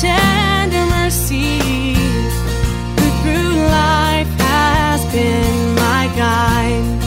tender mercy? Who through life has been my guide?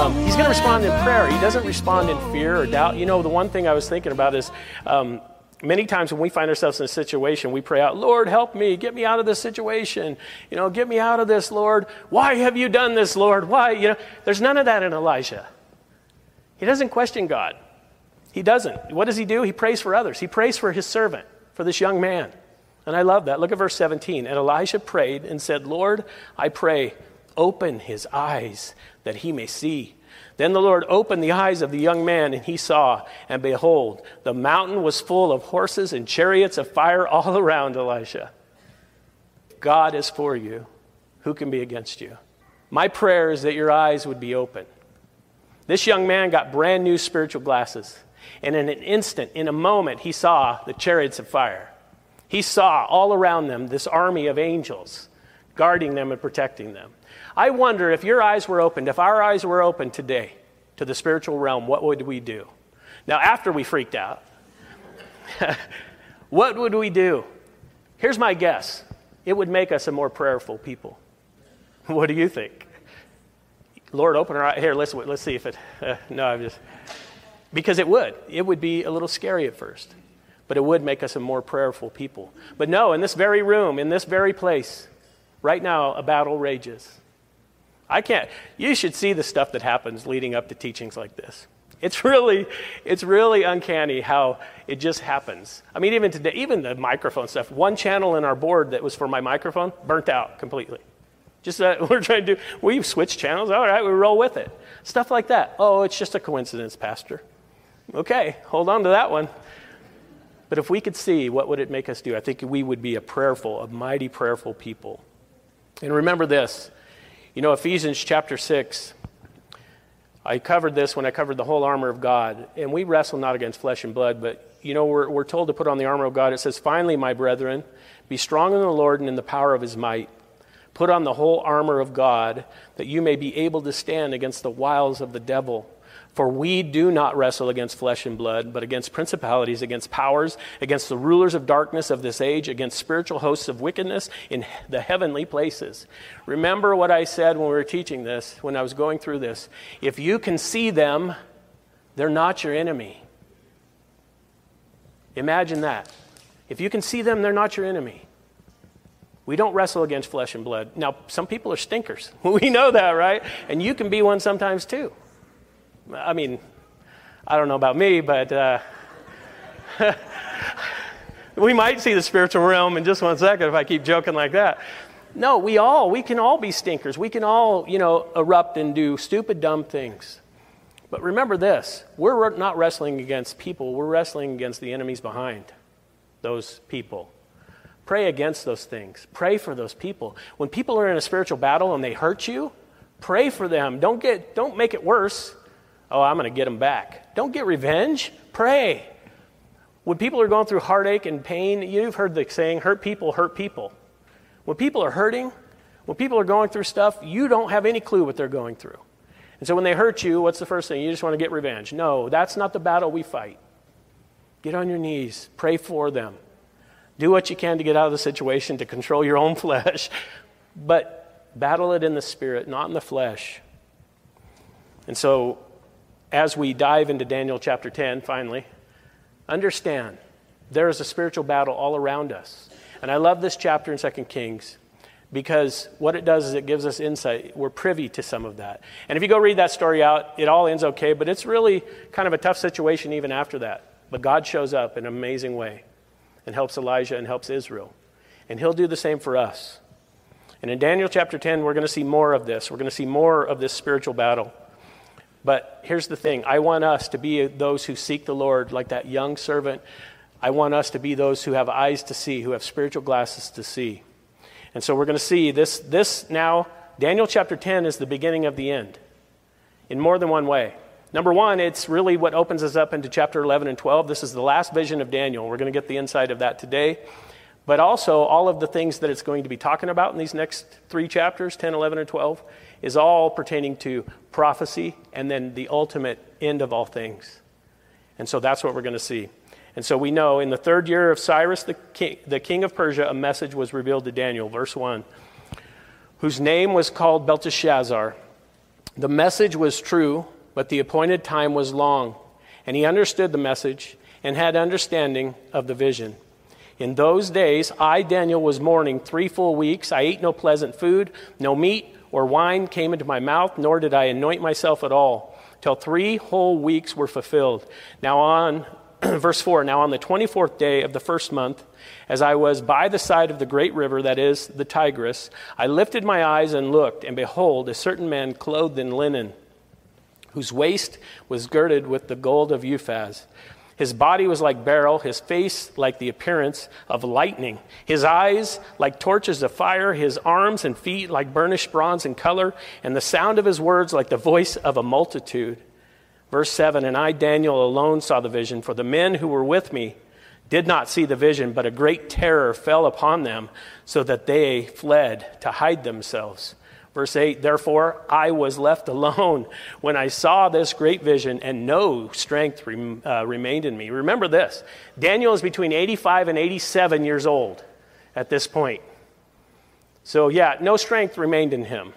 Um, he's going to respond in prayer. He doesn't respond in fear or doubt. You know, the one thing I was thinking about is um, many times when we find ourselves in a situation, we pray out, Lord, help me, get me out of this situation. You know, get me out of this, Lord. Why have you done this, Lord? Why? You know, there's none of that in Elijah. He doesn't question God. He doesn't. What does he do? He prays for others. He prays for his servant, for this young man. And I love that. Look at verse 17. And Elijah prayed and said, Lord, I pray, open his eyes that he may see. Then the Lord opened the eyes of the young man, and he saw, and behold, the mountain was full of horses and chariots of fire all around Elisha. God is for you. Who can be against you? My prayer is that your eyes would be open. This young man got brand new spiritual glasses. And in an instant, in a moment, he saw the chariots of fire. He saw all around them this army of angels guarding them and protecting them. I wonder if your eyes were opened, if our eyes were open today to the spiritual realm, what would we do? Now, after we freaked out, what would we do? Here's my guess it would make us a more prayerful people. What do you think? Lord, open our eyes. Here, let's, let's see if it. Uh, no, I'm just. Because it would. It would be a little scary at first, but it would make us a more prayerful people. But no, in this very room, in this very place, right now, a battle rages. I can't. You should see the stuff that happens leading up to teachings like this. It's really, it's really uncanny how it just happens. I mean, even today, even the microphone stuff. One channel in our board that was for my microphone burnt out completely. Just uh, we're trying to do. We switch channels. All right, we roll with it. Stuff like that. Oh, it's just a coincidence, Pastor. Okay, hold on to that one. But if we could see, what would it make us do? I think we would be a prayerful, a mighty prayerful people. And remember this you know, Ephesians chapter 6, I covered this when I covered the whole armor of God. And we wrestle not against flesh and blood, but, you know, we're, we're told to put on the armor of God. It says, Finally, my brethren, be strong in the Lord and in the power of his might. Put on the whole armor of God, that you may be able to stand against the wiles of the devil. For we do not wrestle against flesh and blood, but against principalities, against powers, against the rulers of darkness of this age, against spiritual hosts of wickedness in the heavenly places. Remember what I said when we were teaching this, when I was going through this. If you can see them, they're not your enemy. Imagine that. If you can see them, they're not your enemy. We don't wrestle against flesh and blood. Now, some people are stinkers. We know that, right? And you can be one sometimes too. I mean, I don't know about me, but uh, we might see the spiritual realm in just one second if I keep joking like that. No, we all, we can all be stinkers. We can all, you know, erupt and do stupid, dumb things. But remember this we're not wrestling against people, we're wrestling against the enemies behind those people. Pray against those things. Pray for those people. When people are in a spiritual battle and they hurt you, pray for them. Don't, get, don't make it worse. Oh, I'm going to get them back. Don't get revenge. Pray. When people are going through heartache and pain, you've heard the saying, hurt people hurt people. When people are hurting, when people are going through stuff, you don't have any clue what they're going through. And so when they hurt you, what's the first thing? You just want to get revenge. No, that's not the battle we fight. Get on your knees, pray for them. Do what you can to get out of the situation, to control your own flesh, but battle it in the spirit, not in the flesh. And so as we dive into Daniel chapter 10, finally, understand there is a spiritual battle all around us. And I love this chapter in 2 Kings because what it does is it gives us insight. We're privy to some of that. And if you go read that story out, it all ends okay, but it's really kind of a tough situation even after that. But God shows up in an amazing way. and helps Elijah and helps Israel. And he'll do the same for us. And in Daniel chapter 10, we're going to see more of this. We're going to see more of this spiritual battle. But here's the thing I want us to be those who seek the Lord like that young servant. I want us to be those who have eyes to see, who have spiritual glasses to see. And so we're going to see this, this now, Daniel chapter 10 is the beginning of the end in more than one way. Number one, it's really what opens us up into chapter 11 and 12. This is the last vision of Daniel. We're going to get the insight of that today. But also, all of the things that it's going to be talking about in these next three chapters 10, 11, and 12 is all pertaining to prophecy and then the ultimate end of all things. And so that's what we're going to see. And so we know in the third year of Cyrus, the king, the king of Persia, a message was revealed to Daniel, verse 1, whose name was called Belteshazzar. The message was true, but the appointed time was long. And he understood the message and had understanding of the vision. In those days, I, Daniel, was mourning three full weeks. I ate no pleasant food, no meat or wine came into my mouth, nor did I anoint myself at all, till three whole weeks were fulfilled. Now, on verse 4 Now, on the 24th day of the first month, as I was by the side of the great river, that is, the Tigris, I lifted my eyes and looked, and behold, a certain man clothed in linen, whose waist was girded with the gold of Uphaz his body was like beryl, his face like the appearance of lightning, his eyes like torches of fire, his arms and feet like burnished bronze in color, and the sound of his words like the voice of a multitude. Verse 7 And I, Daniel, alone saw the vision, for the men who were with me did not see the vision, but a great terror fell upon them, so that they fled to hide themselves. Verse 8, therefore I was left alone when I saw this great vision, and no strength uh, remained in me. Remember this Daniel is between 85 and 87 years old at this point. So, yeah, no strength remained in him.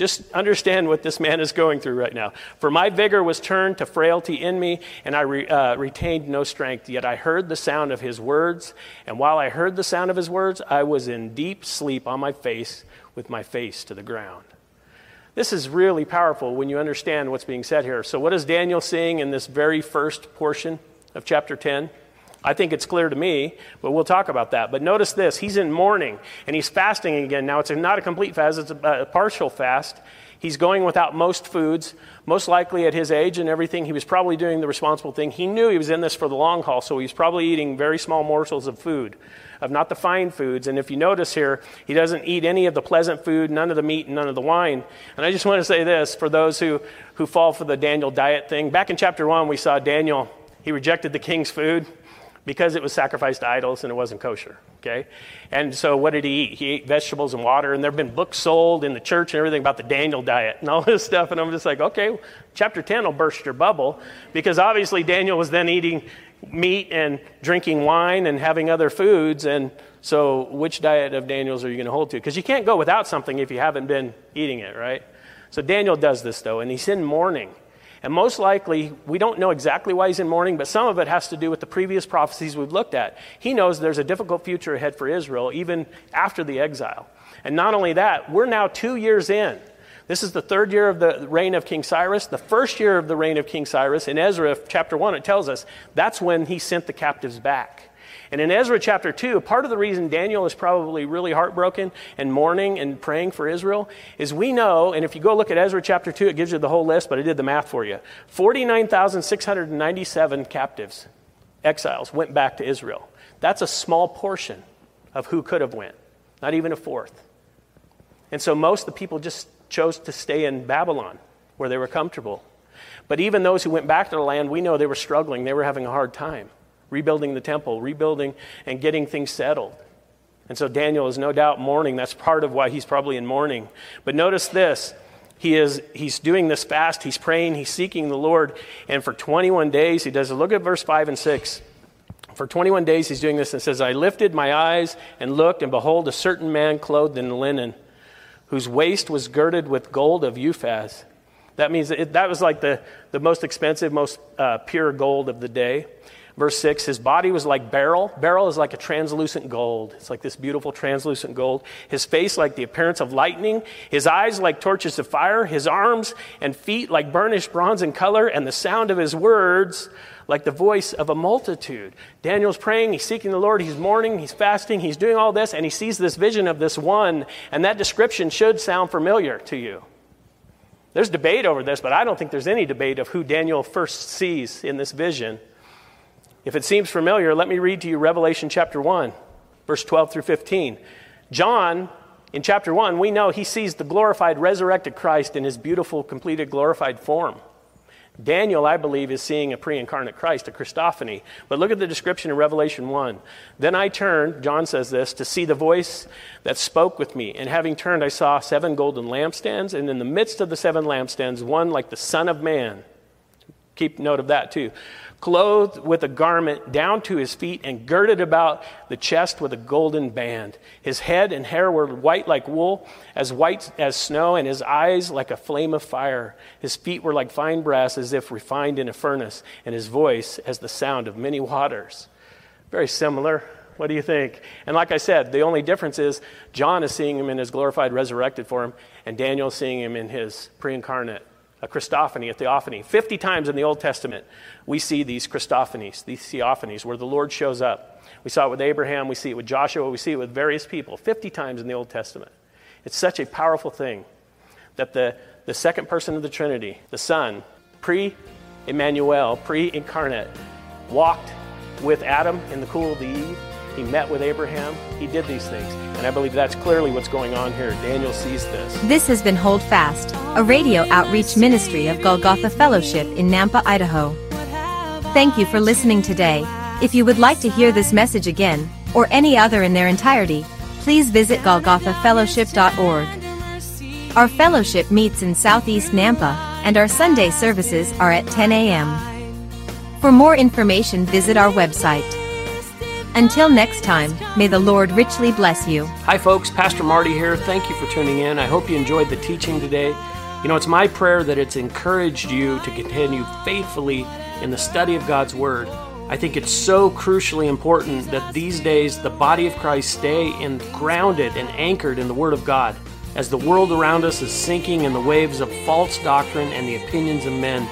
Just understand what this man is going through right now. For my vigor was turned to frailty in me, and I re, uh, retained no strength. Yet I heard the sound of his words, and while I heard the sound of his words, I was in deep sleep on my face with my face to the ground. This is really powerful when you understand what's being said here. So, what is Daniel seeing in this very first portion of chapter 10? I think it's clear to me, but we'll talk about that. But notice this he's in mourning and he's fasting again. Now, it's not a complete fast, it's a, partial fast. He's going without most foods. Most likely at his age and everything, he was probably doing the responsible thing. He knew he was in this for the long haul, so he was probably eating very small morsels of food of not the fine foods. And if you notice here, he doesn't eat any of the pleasant food, none of the meat, and none of the wine. And I just want to say this for those who, who fall for the Daniel diet thing. Back in chapter 1, we saw Daniel, he rejected the king's food because it was sacrificed to idols and it wasn't kosher. Okay? And so what did he eat? He ate vegetables and water, and there have been books sold in the church and everything about the Daniel diet and all this stuff. And I'm just like, okay, chapter 10 will burst your bubble because obviously Daniel was then eating meat and drinking wine and having other foods. And so, which diet of Daniel's are you going to hold to? Because you can't go without something if you haven't been eating it, right? So, Daniel does this, though, and he's in mourning. And most likely, we don't know exactly why he's in mourning, but some of it has to do with the previous prophecies we've looked at. He knows there's a difficult future ahead for Israel, even after the exile. And not only that, we're now two years in this is the third year of the reign of King Cyrus. The first year of the reign of King Cyrus, in Ezra chapter 1, it tells us that's when he sent the captives back. And in Ezra chapter 2, part of the reason Daniel is probably really heartbroken and mourning and praying for Israel is we know, and if you go look at Ezra chapter 2, it gives you the whole list, but I did the math for you 49,697 captives, exiles, went back to Israel. That's a small portion of who could have went, not even a fourth. And so most of the people just chose to stay in Babylon where they were comfortable. But even those who went back to the land, we know they were struggling. They were having a hard time rebuilding the temple, rebuilding and getting things settled. And so Daniel is no doubt mourning. That's part of why he's probably in mourning. But notice this. He is he's doing this fast, he's praying, he's seeking the Lord, and for 21 days he does it. Look at verse 5 and 6. For 21 days he's doing this and says, I lifted my eyes and looked, and behold, a certain man clothed in linen whose waist was girded with gold of Uphaz. That means it, that was like the, the most expensive, most uh, pure gold of the day. Verse 6 His body was like beryl. Beryl is like a translucent gold. It's like this beautiful translucent gold. His face like the appearance of lightning. His eyes like torches of fire. His arms and feet like burnished bronze in color. And the sound of his words like the voice of a multitude. Daniel's praying, he's seeking the Lord, he's mourning, he's fasting, he's doing all this, and he sees this vision of this one, and that description should sound familiar to you. There's debate over this, but I don't think there's any debate of who Daniel first sees in this vision. If it seems familiar, let me read to you Revelation chapter 1, verse 12 through 15. John, in chapter 1, we know he sees the glorified, resurrected Christ in his beautiful, completed, glorified form. Daniel, I believe, is seeing a pre incarnate Christ, a Christophany. But look at the description in Revelation 1. Then I turned, John says this, to see the voice that spoke with me. And having turned, I saw seven golden lampstands, and in the midst of the seven lampstands, one like the Son of Man. Keep note of that too clothed with a garment down to his feet and girded about the chest with a golden band. His head and hair were white like wool, as white as snow, and his eyes like a flame of fire. His feet were like fine brass, as if refined in a furnace, and his voice as the sound of many waters. Very similar. What do you think? And like I said, the only difference is John is seeing him in his glorified, resurrected form, and Daniel seeing him in his pre incarnate a Christophany, a theophany. 50 times in the Old Testament, we see these Christophanies, these theophanies, where the Lord shows up. We saw it with Abraham, we see it with Joshua, we see it with various people. 50 times in the Old Testament. It's such a powerful thing that the, the second person of the Trinity, the Son, pre Emmanuel, pre incarnate, walked with Adam in the cool of the eve he met with Abraham. He did these things. And I believe that's clearly what's going on here. Daniel sees this. This has been Hold Fast, a radio outreach ministry of Golgotha Fellowship in Nampa, Idaho. Thank you for listening today. If you would like to hear this message again, or any other in their entirety, please visit golgothafellowship.org. Our fellowship meets in Southeast Nampa, and our Sunday services are at 10 a.m. For more information, visit our website. Until next time, may the Lord richly bless you. Hi, folks. Pastor Marty here. Thank you for tuning in. I hope you enjoyed the teaching today. You know, it's my prayer that it's encouraged you to continue faithfully in the study of God's Word. I think it's so crucially important that these days the body of Christ stay in, grounded and anchored in the Word of God. As the world around us is sinking in the waves of false doctrine and the opinions of men,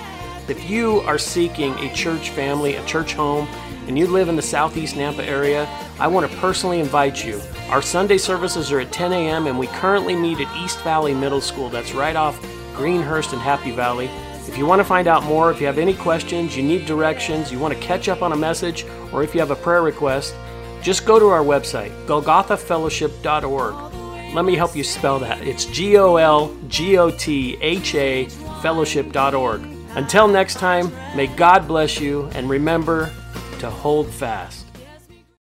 if you are seeking a church family, a church home, and you live in the southeast Nampa area, I want to personally invite you. Our Sunday services are at 10 a.m., and we currently meet at East Valley Middle School. That's right off Greenhurst and Happy Valley. If you want to find out more, if you have any questions, you need directions, you want to catch up on a message, or if you have a prayer request, just go to our website, golgothafellowship.org. Let me help you spell that. It's G O L G O T H A fellowship.org. Until next time, may God bless you and remember to hold fast.